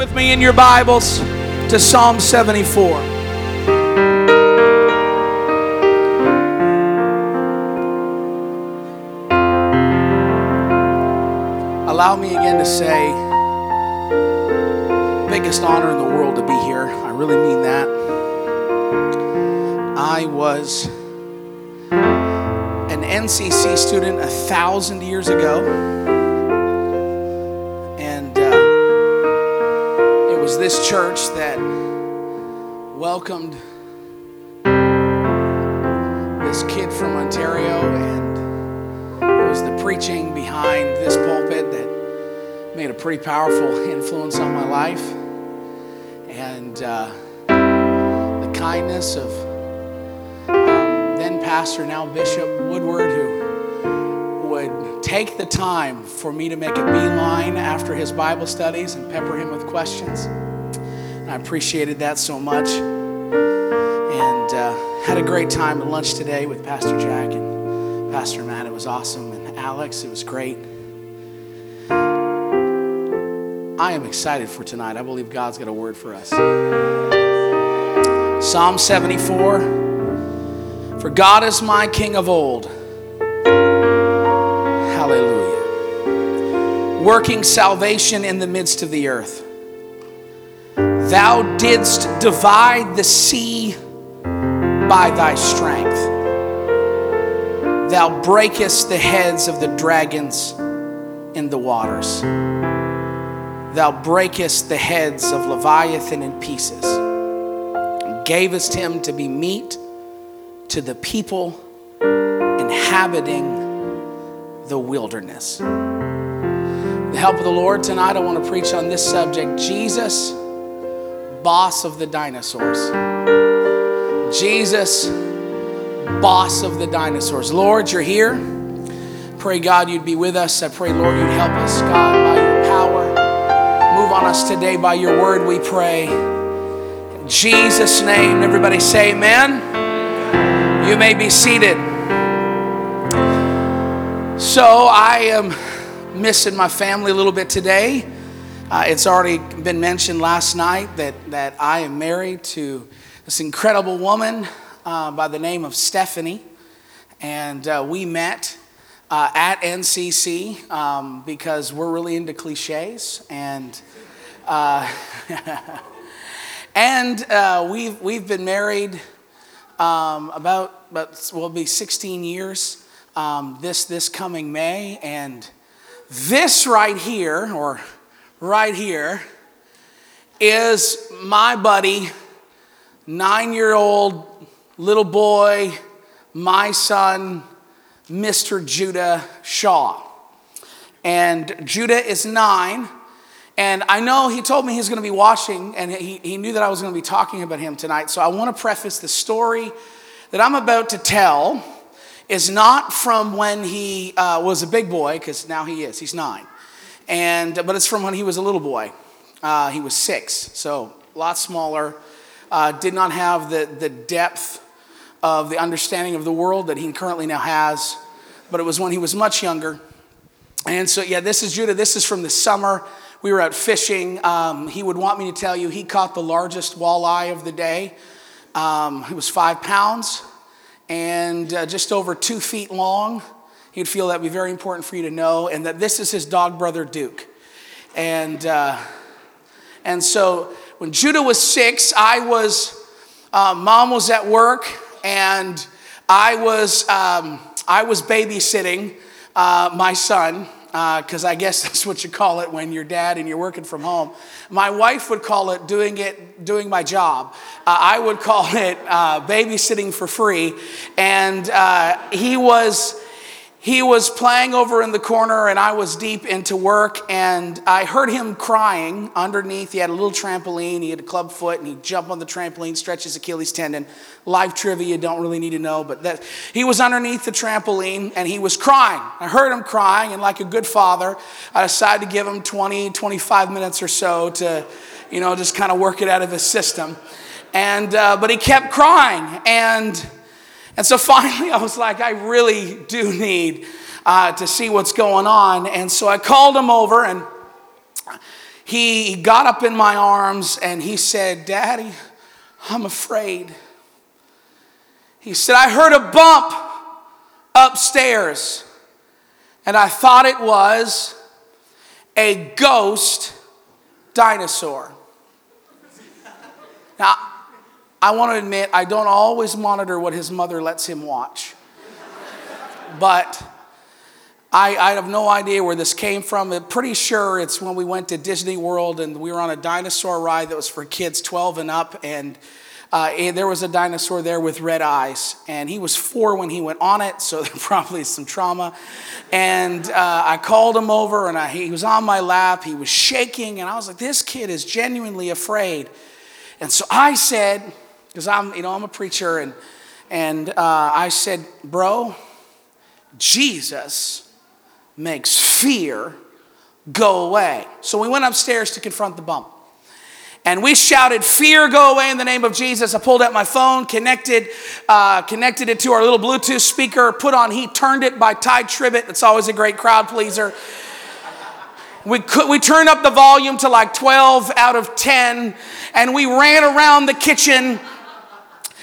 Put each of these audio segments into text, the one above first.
with me in your Bibles to Psalm 74. Allow me again to say, biggest honor in the world to be here. I really mean that. I was an NCC student a thousand years ago. This church that welcomed this kid from Ontario, and it was the preaching behind this pulpit that made a pretty powerful influence on my life. And uh, the kindness of um, then pastor, now Bishop Woodward, who would take the time for me to make a beeline after his Bible studies and pepper him with questions. I appreciated that so much. And uh, had a great time at lunch today with Pastor Jack and Pastor Matt. It was awesome. And Alex, it was great. I am excited for tonight. I believe God's got a word for us. Psalm 74 For God is my King of old. Hallelujah. Working salvation in the midst of the earth. Thou didst divide the sea by thy strength. Thou breakest the heads of the dragons in the waters. Thou breakest the heads of Leviathan in pieces, gavest him to be meat to the people inhabiting the wilderness. The help of the Lord, tonight I want to preach on this subject Jesus, boss of the dinosaurs. Jesus, boss of the dinosaurs. Lord, you're here. Pray, God, you'd be with us. I pray, Lord, you'd help us, God, by your power. Move on us today by your word, we pray. In Jesus' name, everybody say amen. You may be seated. So, I am missing my family a little bit today. Uh, it's already been mentioned last night that, that I am married to this incredible woman uh, by the name of Stephanie. And uh, we met uh, at NCC um, because we're really into cliches. And, uh, and uh, we've, we've been married um, about, about, will be 16 years um, this, this coming May. And this right here, or right here, is my buddy nine year old little boy, my son, Mr. Judah Shaw. And Judah is nine. And I know he told me he's going to be watching, and he, he knew that I was going to be talking about him tonight. So I want to preface the story that I'm about to tell is not from when he uh, was a big boy, because now he is, he's nine. And, but it's from when he was a little boy. Uh, he was six, so a lot smaller uh, did not have the, the depth of the understanding of the world that he currently now has, but it was when he was much younger. And so, yeah, this is Judah. This is from the summer. We were out fishing. Um, he would want me to tell you he caught the largest walleye of the day. Um, it was five pounds and uh, just over two feet long. He'd feel that would be very important for you to know, and that this is his dog brother Duke. And, uh, and so when Judah was six, I was, uh, mom was at work, and I was, um, I was babysitting uh, my son, because uh, I guess that's what you call it when you're dad and you're working from home. My wife would call it doing it, doing my job. Uh, I would call it uh, babysitting for free. And uh, he was he was playing over in the corner and I was deep into work and I heard him crying underneath. He had a little trampoline, he had a club foot, and he'd jump on the trampoline, stretch his Achilles tendon. Live trivia don't really need to know, but that he was underneath the trampoline and he was crying. I heard him crying, and like a good father, I decided to give him 20, 25 minutes or so to, you know, just kind of work it out of his system. And uh, but he kept crying and and so finally, I was like, I really do need uh, to see what's going on. And so I called him over, and he got up in my arms and he said, Daddy, I'm afraid. He said, I heard a bump upstairs, and I thought it was a ghost dinosaur. Now, I want to admit, I don't always monitor what his mother lets him watch. But I, I, have no idea where this came from. I'm pretty sure it's when we went to Disney World and we were on a dinosaur ride that was for kids 12 and up. And, uh, and there was a dinosaur there with red eyes. And he was four when he went on it, so there probably some trauma. And uh, I called him over and I, he was on my lap. He was shaking. And I was like, this kid is genuinely afraid. And so I said, because I'm, you know, I'm a preacher, and, and uh, I said, bro, Jesus makes fear go away. So we went upstairs to confront the bump. And we shouted, Fear, go away in the name of Jesus. I pulled out my phone, connected, uh, connected it to our little Bluetooth speaker, put on He Turned It by Tye Tribbett. It's always a great crowd pleaser. We, could, we turned up the volume to like 12 out of 10, and we ran around the kitchen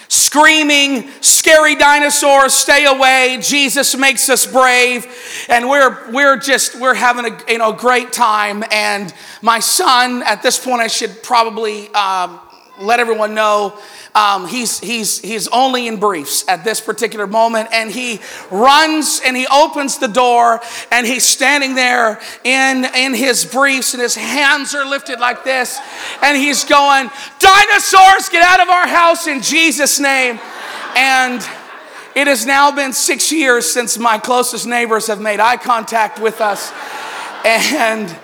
screaming, scary dinosaurs, stay away. Jesus makes us brave. And we're, we're just, we're having a you know, great time. And my son, at this point, I should probably um, let everyone know um, he's, he's, he's only in briefs at this particular moment. And he runs and he opens the door and he's standing there in, in his briefs and his hands are lifted like this. And he's going, Dinosaurs, get out of our house in Jesus' name. And it has now been six years since my closest neighbors have made eye contact with us. And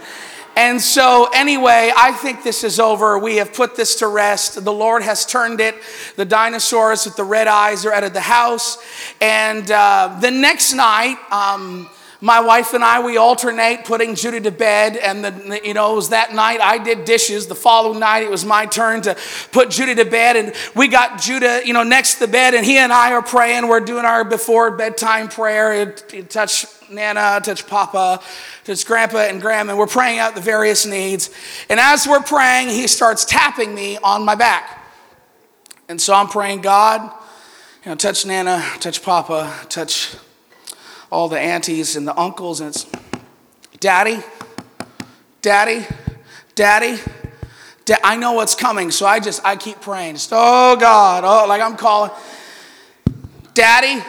and so, anyway, I think this is over. We have put this to rest. The Lord has turned it. The dinosaurs with the red eyes are out of the house. And uh, the next night, um, my wife and I, we alternate putting Judah to bed. And, the, you know, it was that night I did dishes. The following night, it was my turn to put Judah to bed. And we got Judah, you know, next to the bed. And he and I are praying. We're doing our before bedtime prayer. touch Nana, touch Papa, touch Grandpa and Grandma, and we're praying out the various needs. And as we're praying, he starts tapping me on my back. And so I'm praying, God, you know, touch Nana, touch Papa, touch all the aunties and the uncles, and it's Daddy, Daddy, Daddy. Da- I know what's coming, so I just I keep praying. Just, oh God, oh, like I'm calling. Daddy,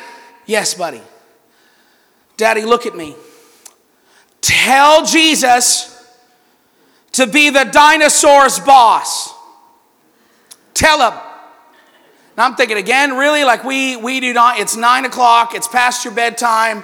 yes, buddy. Daddy, look at me. Tell Jesus to be the dinosaur's boss. Tell him. Now I'm thinking again, really? Like we we do not, it's nine o'clock, it's past your bedtime.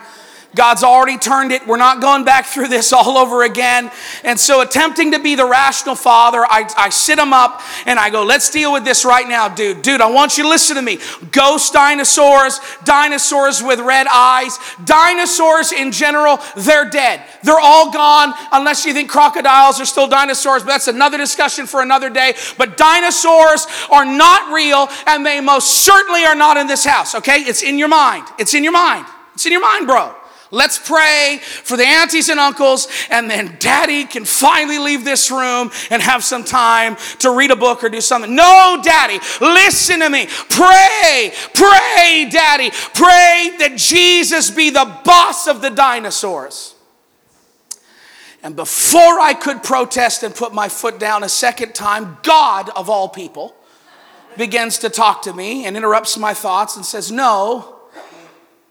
God's already turned it. We're not going back through this all over again. And so, attempting to be the rational father, I, I sit him up and I go, Let's deal with this right now, dude. Dude, I want you to listen to me. Ghost dinosaurs, dinosaurs with red eyes, dinosaurs in general, they're dead. They're all gone unless you think crocodiles are still dinosaurs, but that's another discussion for another day. But dinosaurs are not real and they most certainly are not in this house, okay? It's in your mind. It's in your mind. It's in your mind, bro. Let's pray for the aunties and uncles, and then daddy can finally leave this room and have some time to read a book or do something. No, daddy, listen to me. Pray, pray, daddy. Pray that Jesus be the boss of the dinosaurs. And before I could protest and put my foot down a second time, God of all people begins to talk to me and interrupts my thoughts and says, No,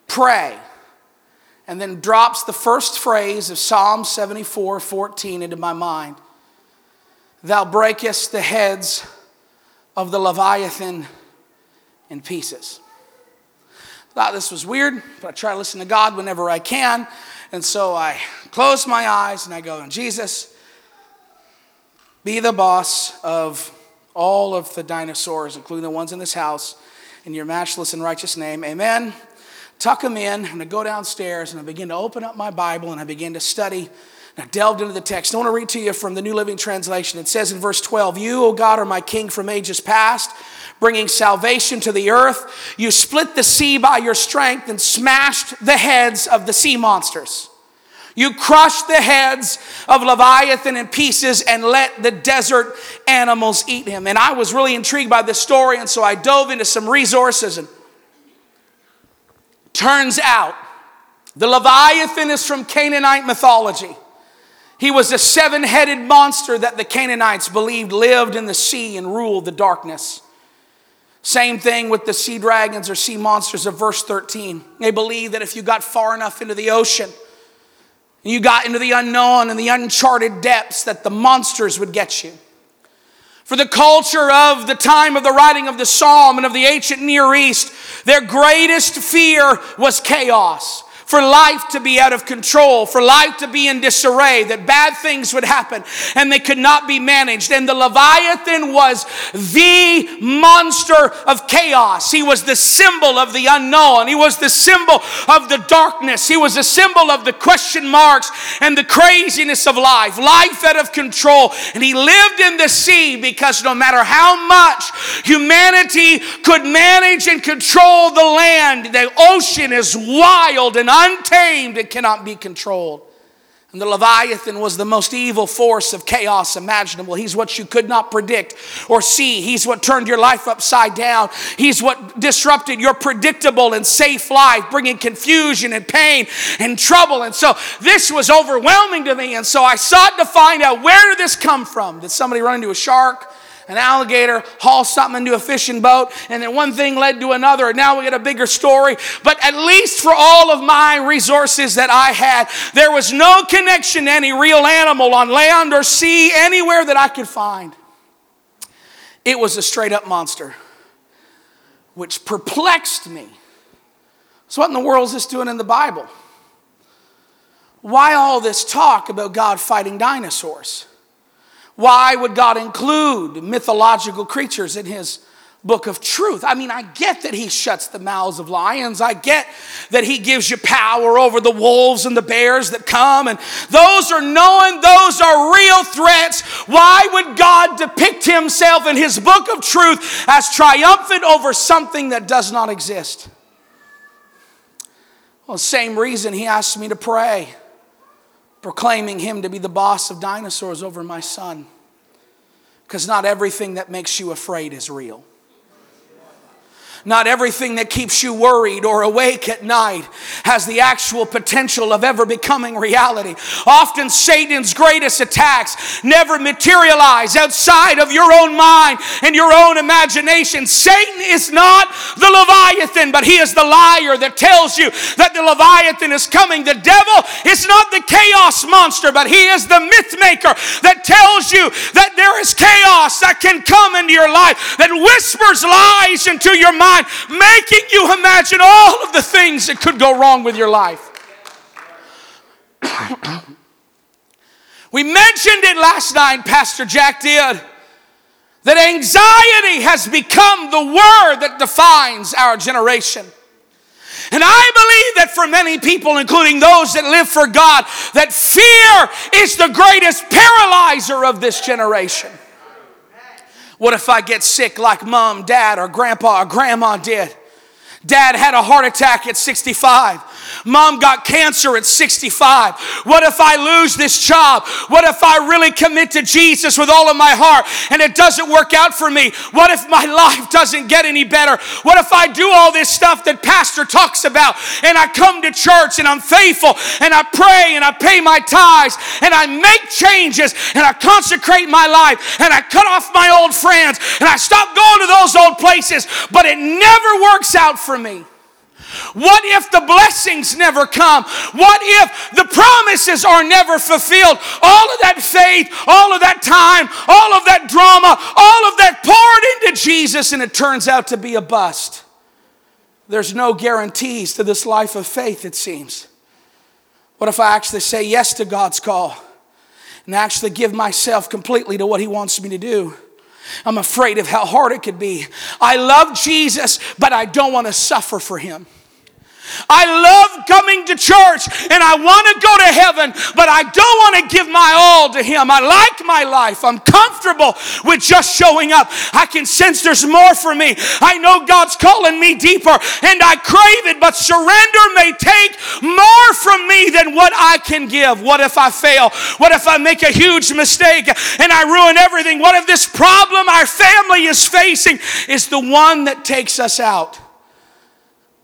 pray and then drops the first phrase of Psalm 74 14 into my mind Thou breakest the heads of the Leviathan in pieces. Thought this was weird, but I try to listen to God whenever I can. And so I close my eyes and I go, Jesus, be the boss of all of the dinosaurs, including the ones in this house, in your matchless and righteous name. Amen tuck them in, and I go downstairs and I begin to open up my Bible and I begin to study. And I delved into the text. I want to read to you from the New Living Translation. It says in verse 12, You, O God, are my king from ages past, bringing salvation to the earth. You split the sea by your strength and smashed the heads of the sea monsters. You crushed the heads of Leviathan in pieces and let the desert animals eat him. And I was really intrigued by this story, and so I dove into some resources. And turns out the Leviathan is from Canaanite mythology. He was a seven headed monster that the Canaanites believed lived in the sea and ruled the darkness. Same thing with the sea dragons or sea monsters of verse 13. They believe that if you got far enough into the ocean, and you got into the unknown and the uncharted depths, that the monsters would get you. For the culture of the time of the writing of the psalm and of the ancient Near East, their greatest fear was chaos for life to be out of control, for life to be in disarray, that bad things would happen and they could not be managed. And the Leviathan was the monster of chaos. He was the symbol of the unknown. He was the symbol of the darkness. He was a symbol of the question marks and the craziness of life, life out of control. And he lived in the sea because no matter how much humanity could manage and control the land, the ocean is wild and untamed and cannot be controlled. And the Leviathan was the most evil force of chaos imaginable. He's what you could not predict or see. He's what turned your life upside down. He's what disrupted your predictable and safe life, bringing confusion and pain and trouble. And so this was overwhelming to me. And so I sought to find out where did this come from? Did somebody run into a shark? An alligator haul something into a fishing boat, and then one thing led to another, and now we get a bigger story. But at least for all of my resources that I had, there was no connection to any real animal on land or sea, anywhere that I could find. It was a straight up monster, which perplexed me. So, what in the world is this doing in the Bible? Why all this talk about God fighting dinosaurs? Why would God include mythological creatures in his book of truth? I mean, I get that he shuts the mouths of lions. I get that he gives you power over the wolves and the bears that come, and those are known, those are real threats. Why would God depict himself in his book of truth as triumphant over something that does not exist? Well, same reason he asked me to pray proclaiming him to be the boss of dinosaurs over my son. Because not everything that makes you afraid is real. Not everything that keeps you worried or awake at night has the actual potential of ever becoming reality. Often Satan's greatest attacks never materialize outside of your own mind and your own imagination. Satan is not the Leviathan, but he is the liar that tells you that the Leviathan is coming. The devil is not the chaos monster, but he is the myth maker that tells you that there is chaos that can come into your life, that whispers lies into your mind mind, making you imagine all of the things that could go wrong with your life. we mentioned it last night, Pastor Jack did, that anxiety has become the word that defines our generation. And I believe that for many people, including those that live for God, that fear is the greatest paralyzer of this generation. What if I get sick like mom, dad, or grandpa or grandma did? Dad had a heart attack at 65. Mom got cancer at 65. What if I lose this job? What if I really commit to Jesus with all of my heart and it doesn't work out for me? What if my life doesn't get any better? What if I do all this stuff that Pastor talks about and I come to church and I'm faithful and I pray and I pay my tithes and I make changes and I consecrate my life and I cut off my old friends and I stop going to those old places, but it never works out for me? What if the blessings never come? What if the promises are never fulfilled? All of that faith, all of that time, all of that drama, all of that poured into Jesus, and it turns out to be a bust. There's no guarantees to this life of faith, it seems. What if I actually say yes to God's call and actually give myself completely to what He wants me to do? I'm afraid of how hard it could be. I love Jesus, but I don't want to suffer for Him. I love coming to church and I want to go to heaven, but I don't want to give my all to Him. I like my life. I'm comfortable with just showing up. I can sense there's more for me. I know God's calling me deeper and I crave it, but surrender may take more from me than what I can give. What if I fail? What if I make a huge mistake and I ruin everything? What if this problem our family is facing is the one that takes us out?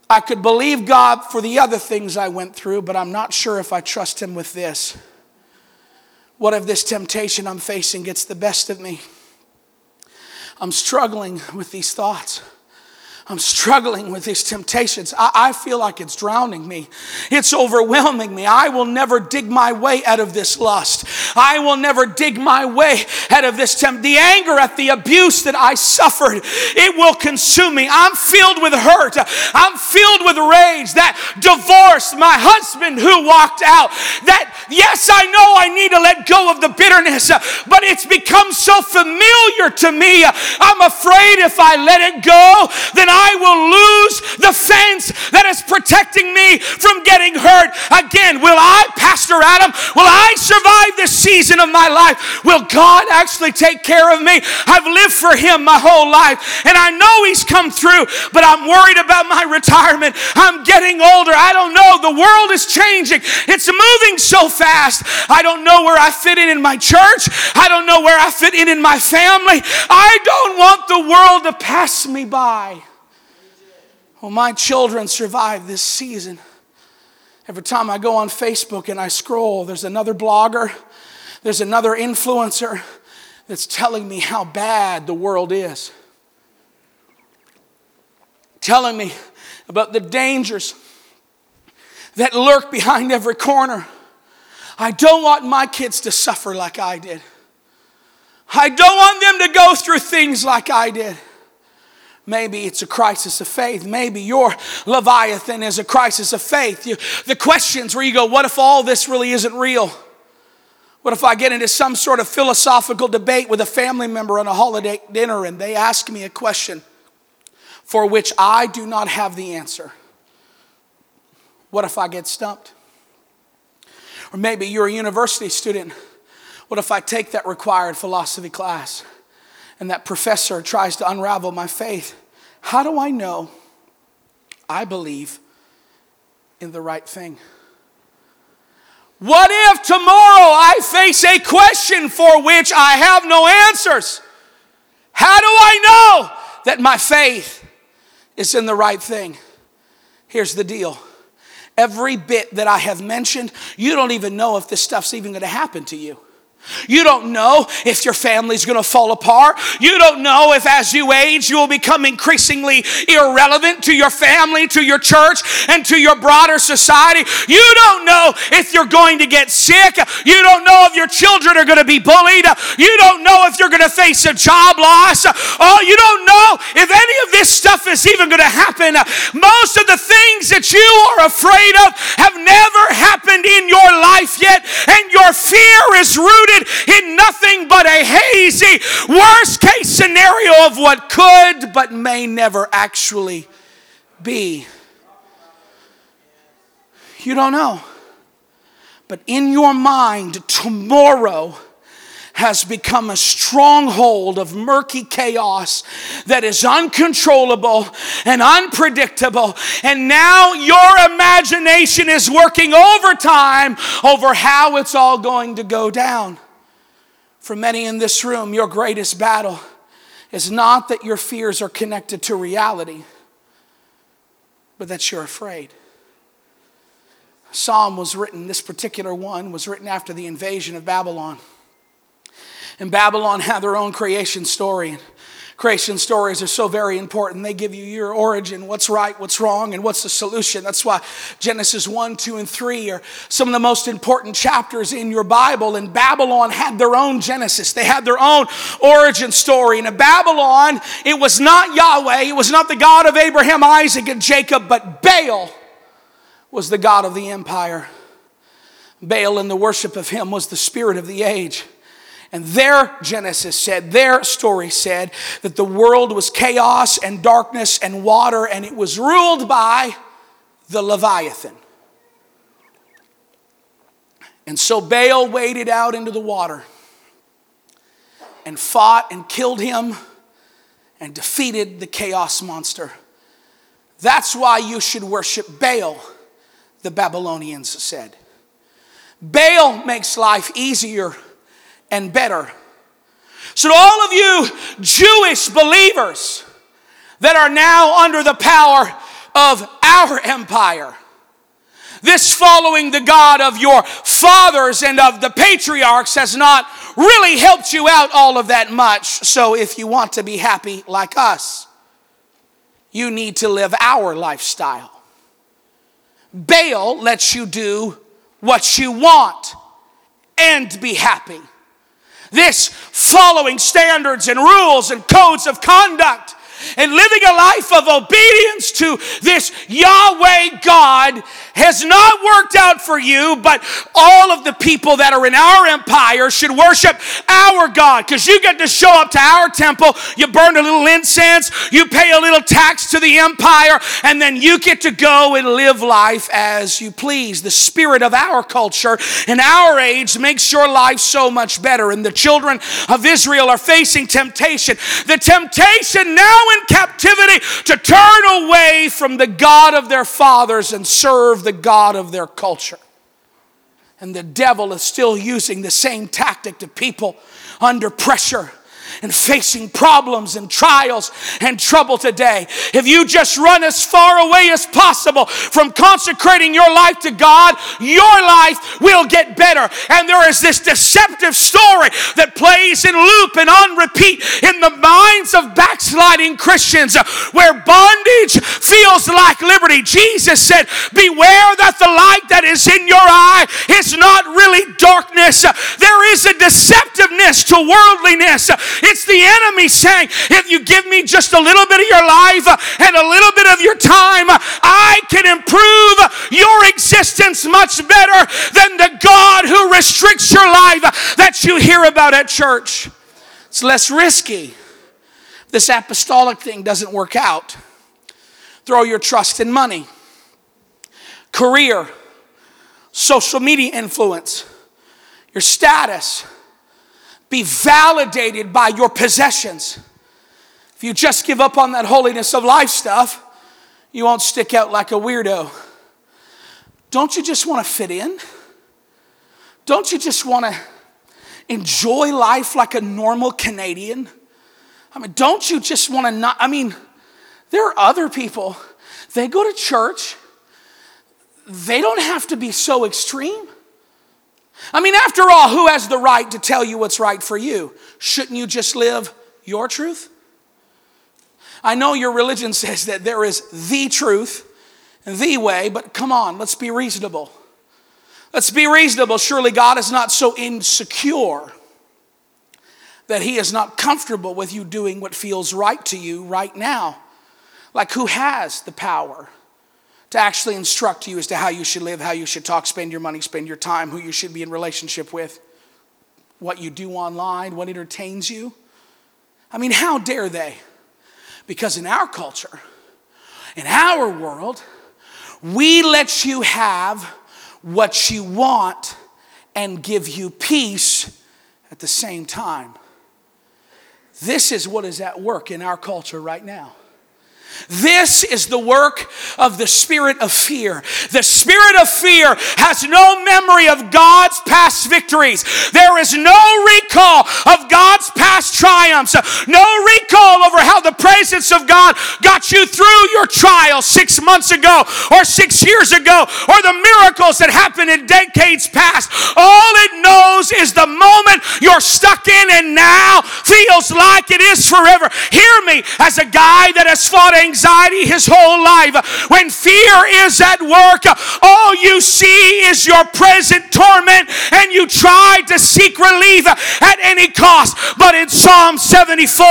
I could believe God for the other things I went through, but I'm not sure if I trust Him with this. What if this temptation I'm facing gets the best of me? I'm struggling with these thoughts. I'm struggling with these temptations. I, I, feel like it's drowning me. It's overwhelming me. I will never dig my way out of this lust. I will never dig my way out of this tempt. The anger at the abuse that I suffered, it will consume me. I'm filled with hurt. I'm filled with rage. That divorce, my husband who walked out. That, yes, I know I need to let go of the bitterness, but it's become so familiar to me. I'm afraid if I let it go, then I will lose the fence that is protecting me from getting hurt again. Will I, Pastor Adam, will I survive this season of my life? Will God actually take care of me? I've lived for Him my whole life, and I know He's come through, but I'm worried about my retirement. I'm getting older. I don't know. The world is changing, it's moving so fast. I don't know where I fit in in my church, I don't know where I fit in in my family. I don't want the world to pass me by. Well, my children survived this season. Every time I go on Facebook and I scroll, there's another blogger, there's another influencer that's telling me how bad the world is. Telling me about the dangers that lurk behind every corner. I don't want my kids to suffer like I did. I don't want them to go through things like I did. Maybe it's a crisis of faith. Maybe your Leviathan is a crisis of faith. You, the questions where you go, what if all this really isn't real? What if I get into some sort of philosophical debate with a family member on a holiday dinner and they ask me a question for which I do not have the answer? What if I get stumped? Or maybe you're a university student. What if I take that required philosophy class? and that professor tries to unravel my faith, how do I know I believe in the right thing? What if tomorrow I face a question for which I have no answers? How do I know that my faith is in the right thing? Here's the deal. Every bit that I have mentioned, you don't even know if this stuff's even going to happen to you. You don't know if your family's going to fall apart. You don't know if as you age, you will become increasingly irrelevant to your family, to your church, and to your broader society. You don't know if you're going to get sick. You don't know if your children are going to be bullied. You don't know if you're going to face a job loss. Oh, you don't know if any of this stuff is even going to happen. Most of the things that you are afraid of have never happened in your life yet, and your fear is rooted in nothing but a hazy, worst case scenario of what could but may never actually be. You don't know. But in your mind, tomorrow has become a stronghold of murky chaos that is uncontrollable and unpredictable. And now your imagination is working overtime over how it's all going to go down. For many in this room, your greatest battle is not that your fears are connected to reality, but that you're afraid. Psalm was written, this particular one was written after the invasion of Babylon. And Babylon had their own creation story. Creation stories are so very important. They give you your origin, what's right, what's wrong, and what's the solution. That's why Genesis 1, 2, and 3 are some of the most important chapters in your Bible. And Babylon had their own Genesis, they had their own origin story. And in Babylon, it was not Yahweh, it was not the God of Abraham, Isaac, and Jacob, but Baal was the God of the empire. Baal and the worship of him was the spirit of the age. And their Genesis said, their story said that the world was chaos and darkness and water, and it was ruled by the Leviathan. And so Baal waded out into the water and fought and killed him and defeated the chaos monster. That's why you should worship Baal, the Babylonians said. Baal makes life easier and better. So, to all of you Jewish believers that are now under the power of our empire, this following the God of your fathers and of the patriarchs has not really helped you out all of that much. So if you want to be happy like us, you need to live our lifestyle. Baal lets you do what you want and be happy. This following standards and rules and codes of conduct and living a life of obedience to this Yahweh God has not worked out for you, but all of the people that are in our empire should worship our God because you get to show up to our temple, you burn a little incense, you pay a little tax to the empire, and then you get to go and live life as you please. The spirit of our culture and our age makes your life so much better, and the children of Israel are facing temptation. The temptation now in captivity to turn away from the God of their fathers and serve the God of their culture. And the devil is still using the same tactic to people under pressure and facing problems and trials and trouble today, if you just run as far away as possible from consecrating your life to God, your life will get better. And there is this deceptive story that plays in loop and on repeat in the minds of backsliding Christians where bondage feels like liberty. Jesus said, Beware that the light that is in your eye is not really darkness. There is a deceptiveness to worldliness. It's the enemy saying, if you give me just a little bit of your life and a little bit of your time, I can improve your existence much better than the God who restricts your life that you hear about at church. It's less risky. This apostolic thing doesn't work out. Throw your trust in money, career, social media influence, your status be validated by your possessions. If you just give up on that holiness of life stuff, you won't stick out like a weirdo. Don't you just want to fit in? Don't you just want to enjoy life like a normal Canadian? I mean, don't you just want to not? I mean, there are other people, they go to church, they don't have to be so extreme. I mean, after all, who has the right to tell you what's right for you? Shouldn't you just live your truth? I know your religion says that there is the truth, the way, but come on, let's be reasonable. Let's be reasonable. Surely God is not so insecure that He is not comfortable with you doing what feels right to you right now. Like, who has the power? To actually instruct you as to how you should live, how you should talk, spend your money, spend your time, who you should be in relationship with, what you do online, what entertains you. I mean, how dare they? Because in our culture, in our world, we let you have what you want and give you peace at the same time. This is what is at work in our culture right now. This is the work of the spirit of fear. The spirit of fear has no memory of God's past victories. There is no recall of God's past triumphs, no recall over how the presence of God got you through your trial six months ago or six years ago or the miracles that happened in decades past. All it knows is the moment you're stuck in and now feels like it is forever. Hear me as a guy that has fought a anxiety his whole life. When fear is at work, all you see is your present torment and you try to seek relief at any cost. But in Psalm 74,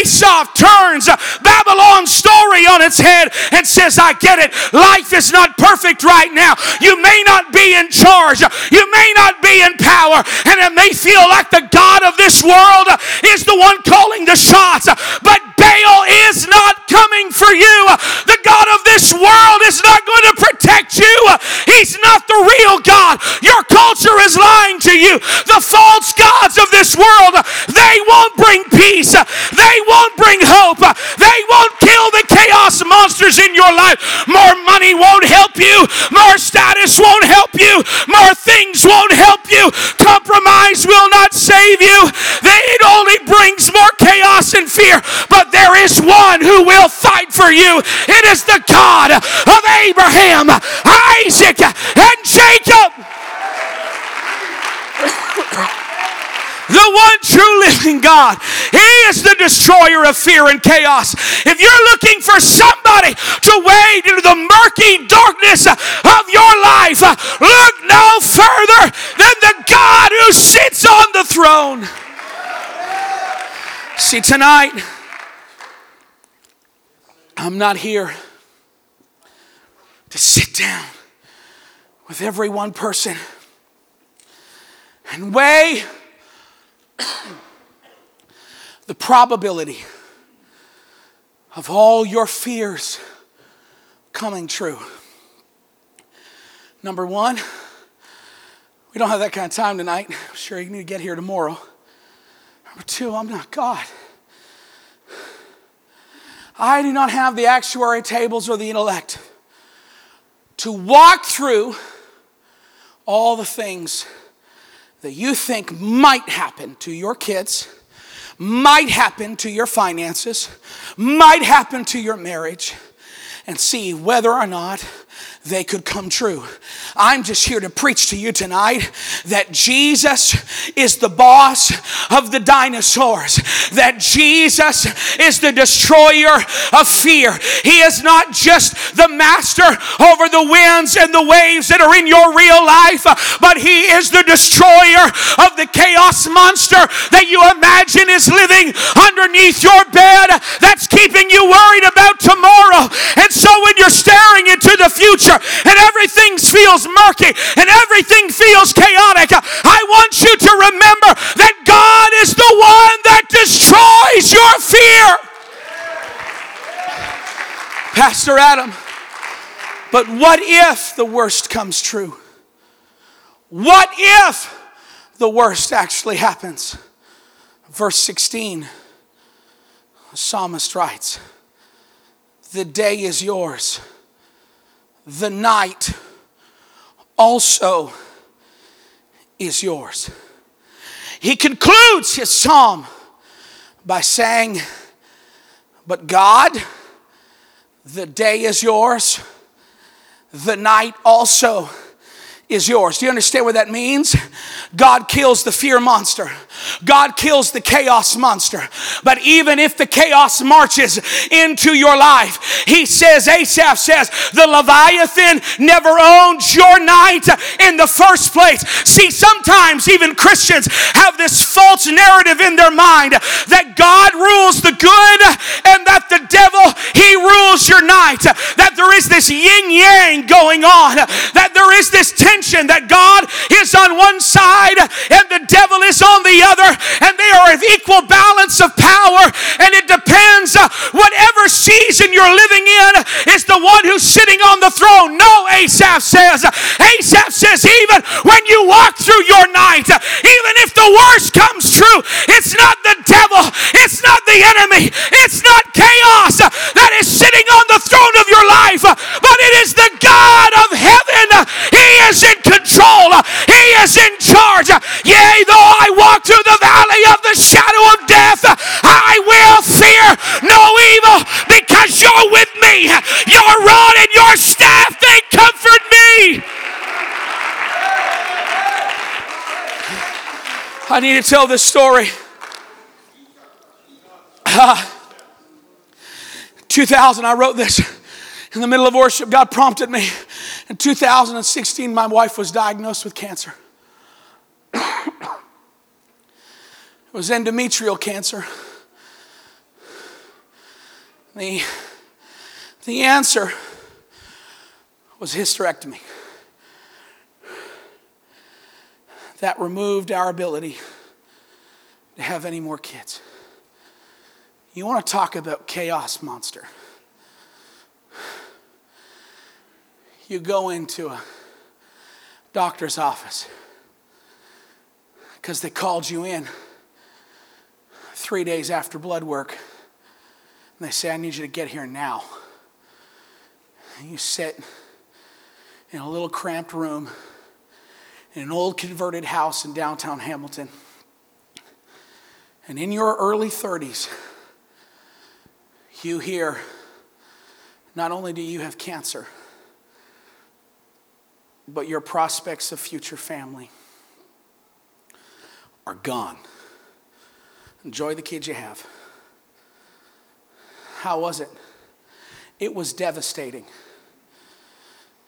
Asaph turns Babylon's story on its head and says, I get it. Life is not perfect right now. You may not be in charge. You may not be in power. And it may feel like the God of this world is the one calling the shots. But Baal is not coming for you. The God of this world is not going to protect you. He's not the real God. Your culture is lying to you. The false gods of this world, they won't bring peace. They won't bring hope. They won't kill the chaos monsters in your life. More money won't help you. More status won't help you. More things won't help you. Compromise will not save you. It only brings more chaos and fear. But there is one who will fight for you. It is the God of Abraham, Isaac, and Jacob. the one true living God. He is the destroyer of fear and chaos. If you're looking for somebody to wade into the murky darkness of your life, look no further than the God who sits on the throne. See, tonight, I'm not here to sit down with every one person and weigh the probability of all your fears coming true. Number one, we don't have that kind of time tonight. I'm sure you need to get here tomorrow. Number two, I'm not God. I do not have the actuary tables or the intellect to walk through all the things that you think might happen to your kids, might happen to your finances, might happen to your marriage, and see whether or not they could come true. I'm just here to preach to you tonight that Jesus is the boss of the dinosaurs, that Jesus is the destroyer of fear. He is not just the master over the winds and the waves that are in your real life, but He is the destroyer of the chaos monster that you imagine is living underneath your bed that's keeping you worried about tomorrow. And so when you're staring into the future, and everything feels murky and everything feels chaotic, I want you to remember that God is the one that destroys your fear. Pastor Adam, but what if the worst comes true? What if the worst actually happens? Verse 16, the psalmist writes, The day is yours the night also is yours. He concludes his psalm by saying, But God, the day is yours, the night also is yours. Do you understand what that means? God kills the fear monster. God kills the chaos monster. But even if the chaos marches into your life, he says, Asaph says, the Leviathan never owned your night in the first place. See, sometimes even Christians have this false narrative in their mind that God rules the good and that the devil, he rules your night. That there is this yin yang going on. That there is this tension that God is on one side and the devil is on the other, and they are of equal balance of power. And it depends, uh, whatever season you're living in is the one who's sitting on the throne. No, Asaph says. Asaph says, even when you walk through your night, even if the worst comes true, it's not the devil, it's not the enemy, it's not chaos that is sitting on the throne of your life, but it is the God of heaven. He is in control, He is in charge. Yea, though I walk through the valley of the shadow of death, I will fear no evil because you're with me. Your rod and your staff, they comfort me. I need to tell this story. Uh, 2000, I wrote this in the middle of worship. God prompted me. In 2016, my wife was diagnosed with cancer. it was endometrial cancer. The, the answer was hysterectomy. That removed our ability to have any more kids. You want to talk about chaos monster. You go into a doctor's office because they called you in three days after blood work. And they say, I need you to get here now. And you sit in a little cramped room in an old converted house in downtown Hamilton. And in your early 30s, you hear not only do you have cancer, but your prospects of future family are gone. Enjoy the kids you have. How was it? It was devastating.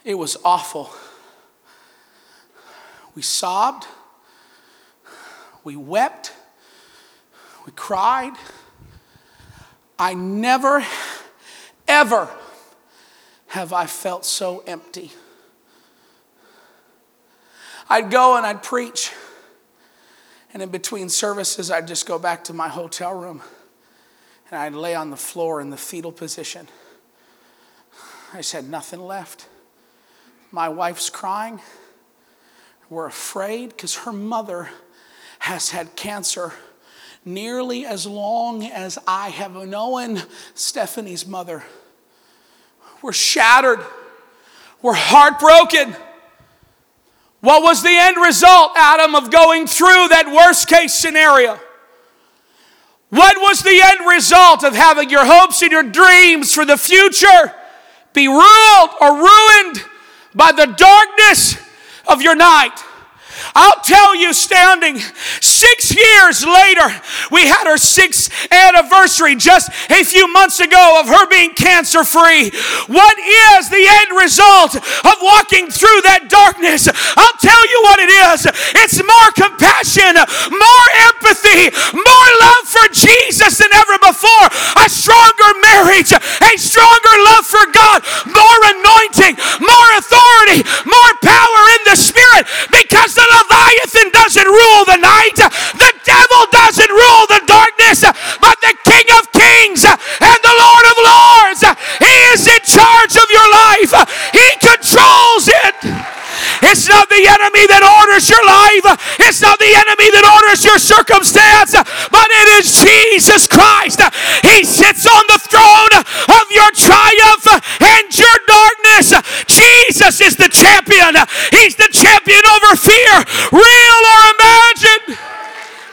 It was awful. We sobbed. We wept. We cried. I never, ever have I felt so empty. I'd go and I'd preach. And in between services, I'd just go back to my hotel room and I'd lay on the floor in the fetal position. I just had nothing left. My wife's crying. We're afraid because her mother has had cancer nearly as long as I have known Stephanie's mother. We're shattered. We're heartbroken. What was the end result, Adam, of going through that worst case scenario? What was the end result of having your hopes and your dreams for the future be ruled or ruined by the darkness of your night? I'll tell you, standing six years later, we had her sixth anniversary just a few months ago of her being cancer free. What is the end result of walking through that darkness? I'll tell you what it is it's more compassion, more empathy, more love for Jesus than ever before, a stronger marriage, a stronger love for God, more anointing, more authority, more power in the Spirit because the Leviathan doesn't rule the night, the devil doesn't rule the darkness, but the King of Kings and the Lord of Lords, He is in charge of your life, He controls it. It's not the enemy that orders your life. It's not the enemy that orders your circumstance, but it is Jesus Christ. He sits on the throne of your triumph and your darkness. Jesus is the champion. He's the champion over fear, real or imagined.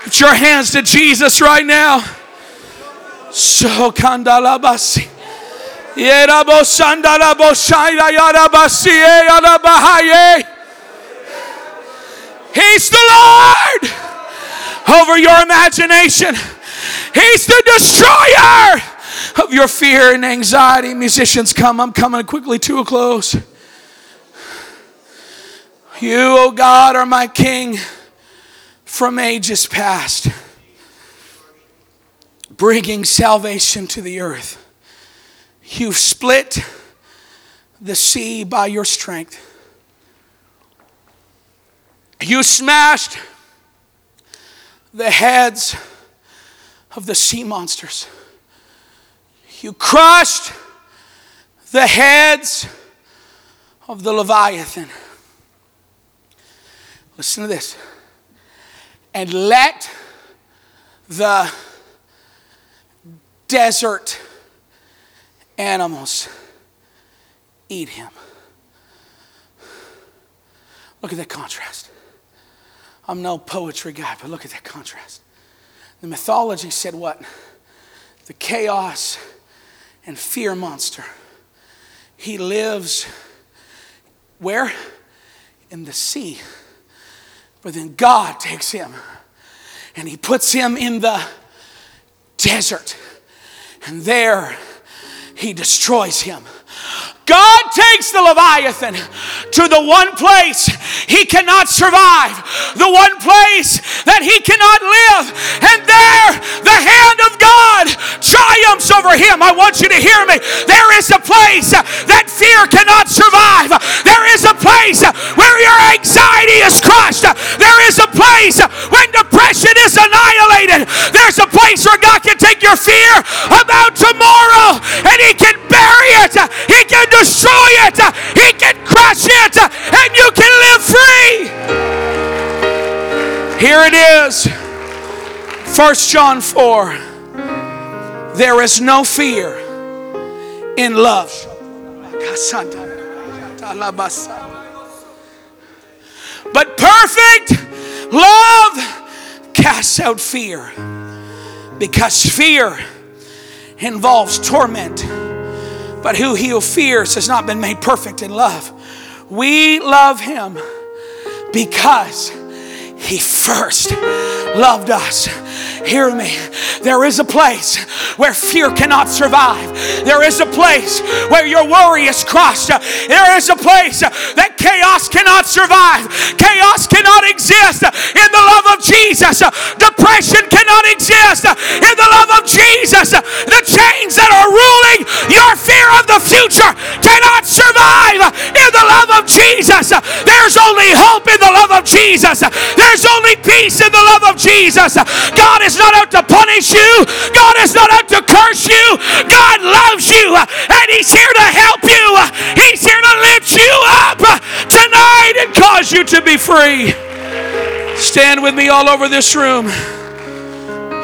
Put your hands to Jesus right now. So kandalabasi. He's the Lord over your imagination. He's the destroyer of your fear and anxiety. Musicians, come. I'm coming quickly to a close. You, O oh God, are my King from ages past, bringing salvation to the earth. You've split the sea by your strength. You smashed the heads of the sea monsters. You crushed the heads of the Leviathan. Listen to this. And let the desert animals eat him. Look at that contrast. I'm no poetry guy, but look at that contrast. The mythology said what? The chaos and fear monster. He lives where? In the sea. But then God takes him and he puts him in the desert. And there he destroys him. God takes the Leviathan to the one place he cannot survive, the one place that he cannot live. And there, the hand of God triumphs over him, I want you to hear me. There is a place that fear cannot survive. There is a place where your anxiety is crushed. There is a place when depression is annihilated. There's a place where God can take your fear about tomorrow and He can bury it, He can destroy it, He can crush it, and you can live free. Here it is. 1 John 4. There is no fear in love. But perfect love casts out fear because fear involves torment. But who he who fears has not been made perfect in love. We love him because he first loved us. Hear me. There is a place where fear cannot survive. There is a place where your worry is crushed. There is a place that chaos cannot survive. Chaos future cannot survive in the love of Jesus. There's only hope in the love of Jesus. There's only peace in the love of Jesus. God is not out to punish you. God is not out to curse you. God loves you and He's here to help you. He's here to lift you up tonight and cause you to be free. Stand with me all over this room.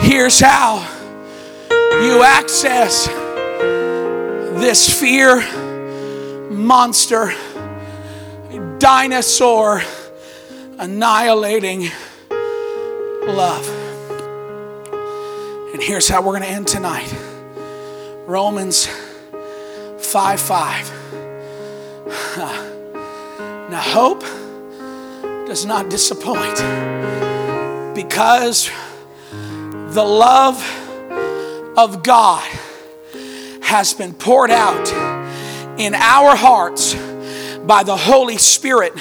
Here's how you access this fear monster, dinosaur, annihilating love. And here's how we're going to end tonight Romans 5 5. Now, hope does not disappoint because the love of God has been poured out in our hearts by the Holy Spirit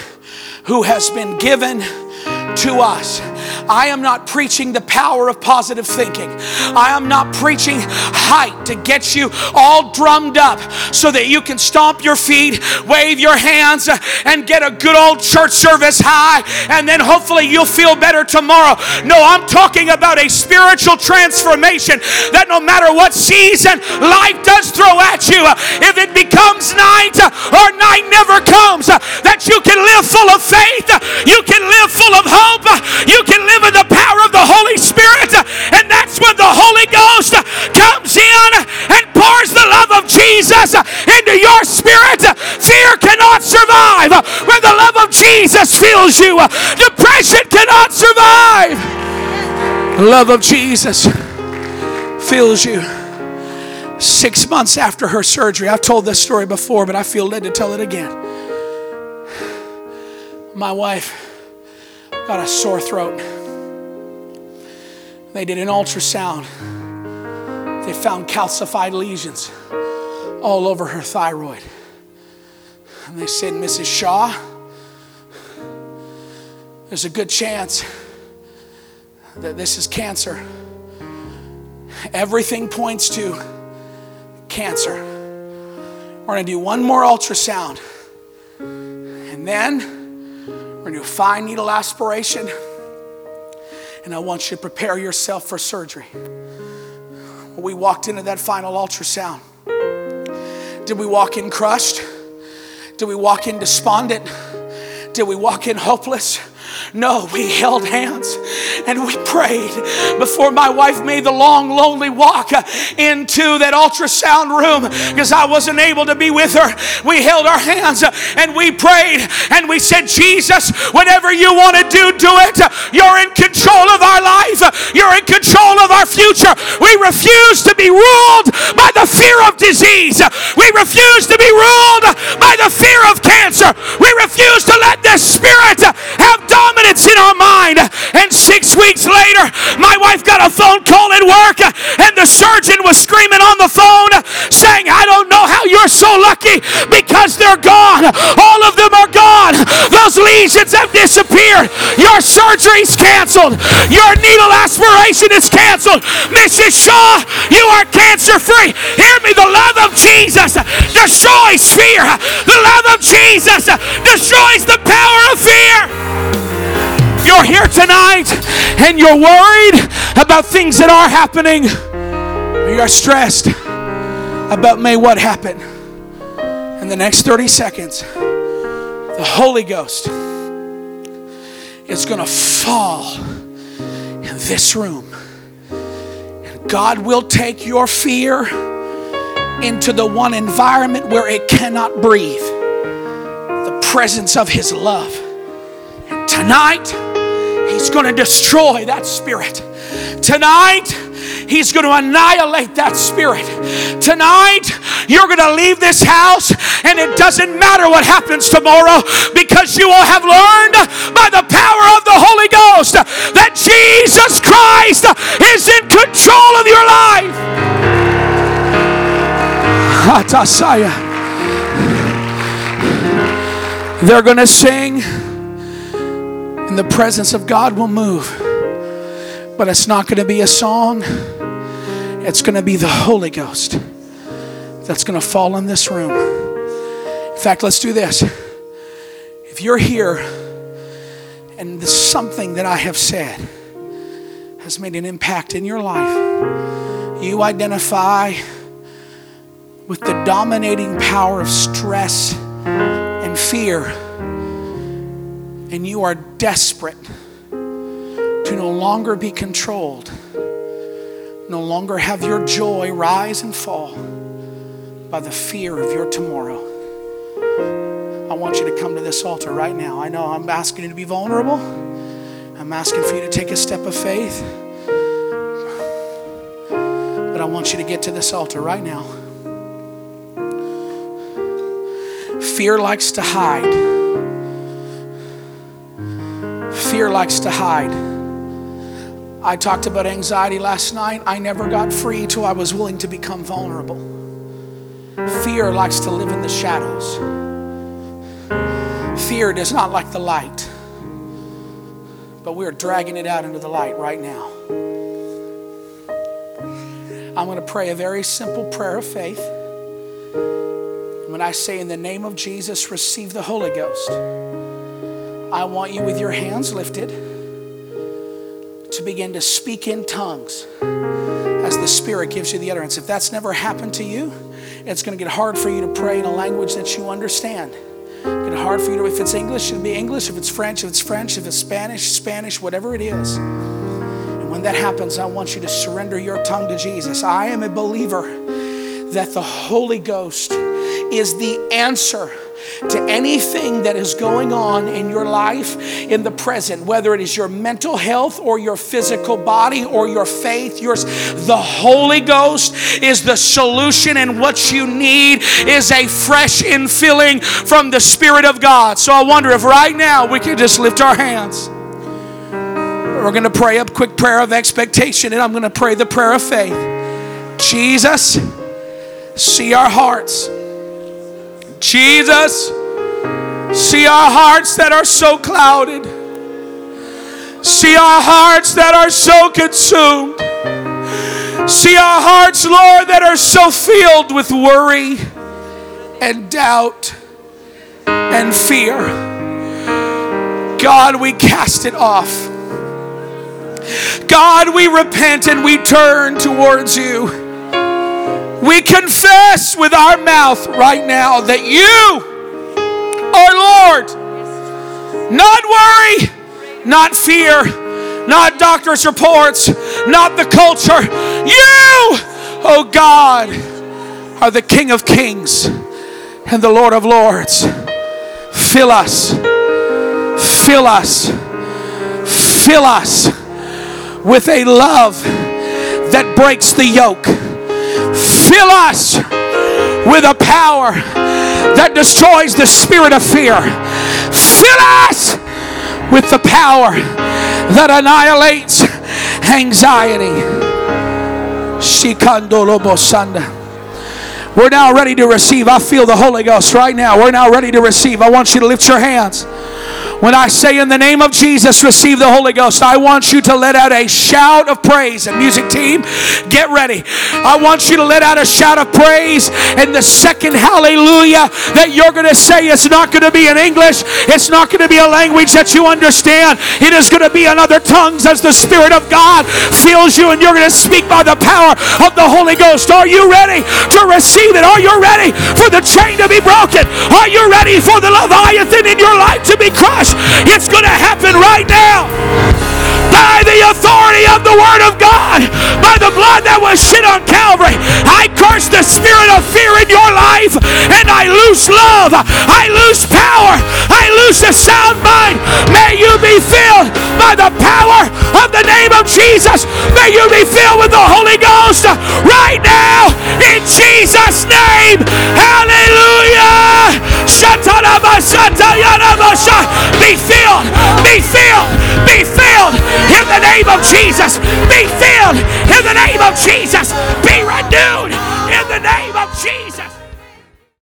who has been given to us. I am not preaching the power of positive thinking. I am not preaching hype to get you all drummed up so that you can stomp your feet, wave your hands, and get a good old church service high, and then hopefully you'll feel better tomorrow. No, I'm talking about a spiritual transformation that no matter what season life does throw at you, if it becomes night or night never comes, that you can live full of faith, you can live full of hope, you can live in the power of the Holy Spirit, and that's when the Holy Ghost comes in and pours the love of Jesus into your spirit. Fear cannot survive when the love of Jesus fills you. Depression cannot survive. The love of Jesus fills you. Six months after her surgery, I've told this story before, but I feel led to tell it again. My wife got a sore throat. They did an ultrasound. They found calcified lesions all over her thyroid. And they said, Mrs. Shaw, there's a good chance that this is cancer. Everything points to cancer. We're going to do one more ultrasound. And then we're going to do a fine needle aspiration and I want you to prepare yourself for surgery. When we walked into that final ultrasound, did we walk in crushed? Did we walk in despondent? Did we walk in hopeless? No, we held hands and we prayed before my wife made the long, lonely walk into that ultrasound room because I wasn't able to be with her. We held our hands and we prayed and we said, Jesus, whatever you want to do, do it. You're in control of our life, you're in control of our future. We refuse to be ruled by the fear of disease, we refuse to be ruled by the fear of cancer. We refuse to let this spirit have dominance in our mind. And six weeks later, my wife got a phone call at work, and the surgeon was screaming on the phone, saying, I don't know how you're so lucky because they're gone. All of them are gone. Those lesions have disappeared. Your surgery surgery's canceled. Your needle aspiration is canceled. Mrs. Shaw, you are cancer free. Hear me, the love of Jesus destroys fear. The love of Jesus destroys the power of fear. You're here tonight and you're worried about things that are happening. You're stressed about may what happen. In the next 30 seconds, the Holy Ghost is going to fall in this room. And God will take your fear into the one environment where it cannot breathe the presence of His love. And tonight, He's going to destroy that spirit. Tonight, He's going to annihilate that spirit. Tonight, you're going to leave this house, and it doesn't matter what happens tomorrow because you will have learned by the power of the Holy Ghost that Jesus Christ is in control of your life. They're going to sing, and the presence of God will move. But it's not going to be a song. It's going to be the Holy Ghost that's going to fall in this room. In fact, let's do this. If you're here and something that I have said has made an impact in your life, you identify with the dominating power of stress and fear, and you are desperate to no longer be controlled no longer have your joy rise and fall by the fear of your tomorrow. I want you to come to this altar right now. I know I'm asking you to be vulnerable. I'm asking for you to take a step of faith. But I want you to get to this altar right now. Fear likes to hide. Fear likes to hide. I talked about anxiety last night. I never got free till I was willing to become vulnerable. Fear likes to live in the shadows. Fear does not like the light. But we're dragging it out into the light right now. I'm going to pray a very simple prayer of faith. When I say, in the name of Jesus, receive the Holy Ghost, I want you with your hands lifted to begin to speak in tongues as the Spirit gives you the utterance. If that's never happened to you, it's going to get hard for you to pray in a language that you understand. Get hard for you to, if it's English, it'll be English. If it's French, if it's French. If it's Spanish, Spanish, whatever it is. And when that happens, I want you to surrender your tongue to Jesus. I am a believer that the Holy Ghost is the answer to anything that is going on in your life in the present, whether it is your mental health or your physical body or your faith, yours. The Holy Ghost is the solution, and what you need is a fresh infilling from the Spirit of God. So I wonder if right now we can just lift our hands. We're going to pray a quick prayer of expectation, and I'm going to pray the prayer of faith. Jesus, see our hearts. Jesus, see our hearts that are so clouded. See our hearts that are so consumed. See our hearts, Lord, that are so filled with worry and doubt and fear. God, we cast it off. God, we repent and we turn towards you. We confess with our mouth right now that you are Lord. Not worry, not fear, not doctor's reports, not the culture. You, oh God, are the King of Kings and the Lord of Lords. Fill us, fill us, fill us with a love that breaks the yoke Fill us with a power that destroys the spirit of fear. Fill us with the power that annihilates anxiety. We're now ready to receive. I feel the Holy Ghost right now. We're now ready to receive. I want you to lift your hands. When I say in the name of Jesus, receive the Holy Ghost, I want you to let out a shout of praise. And music team, get ready. I want you to let out a shout of praise. And the second hallelujah that you're going to say is not going to be in English, it's not going to be a language that you understand. It is going to be in other tongues as the Spirit of God fills you, and you're going to speak by the power of the Holy Ghost. Are you ready to receive it? Are you ready for the chain to be broken? Are you ready for the Leviathan in your life to be crushed? It's going to happen right now by the authority of the Word of God, by the blood that was shed on Calvary. I curse the spirit of fear in your life and I lose love. I lose power. I lose a sound mind. May you be filled by the power of the name of Jesus. May you be filled with the Holy Ghost right now in Jesus' name. Hallelujah. Be filled. Be filled. Be filled in the name of Jesus. Be filled in the name of Jesus. Be renewed in the name of Jesus.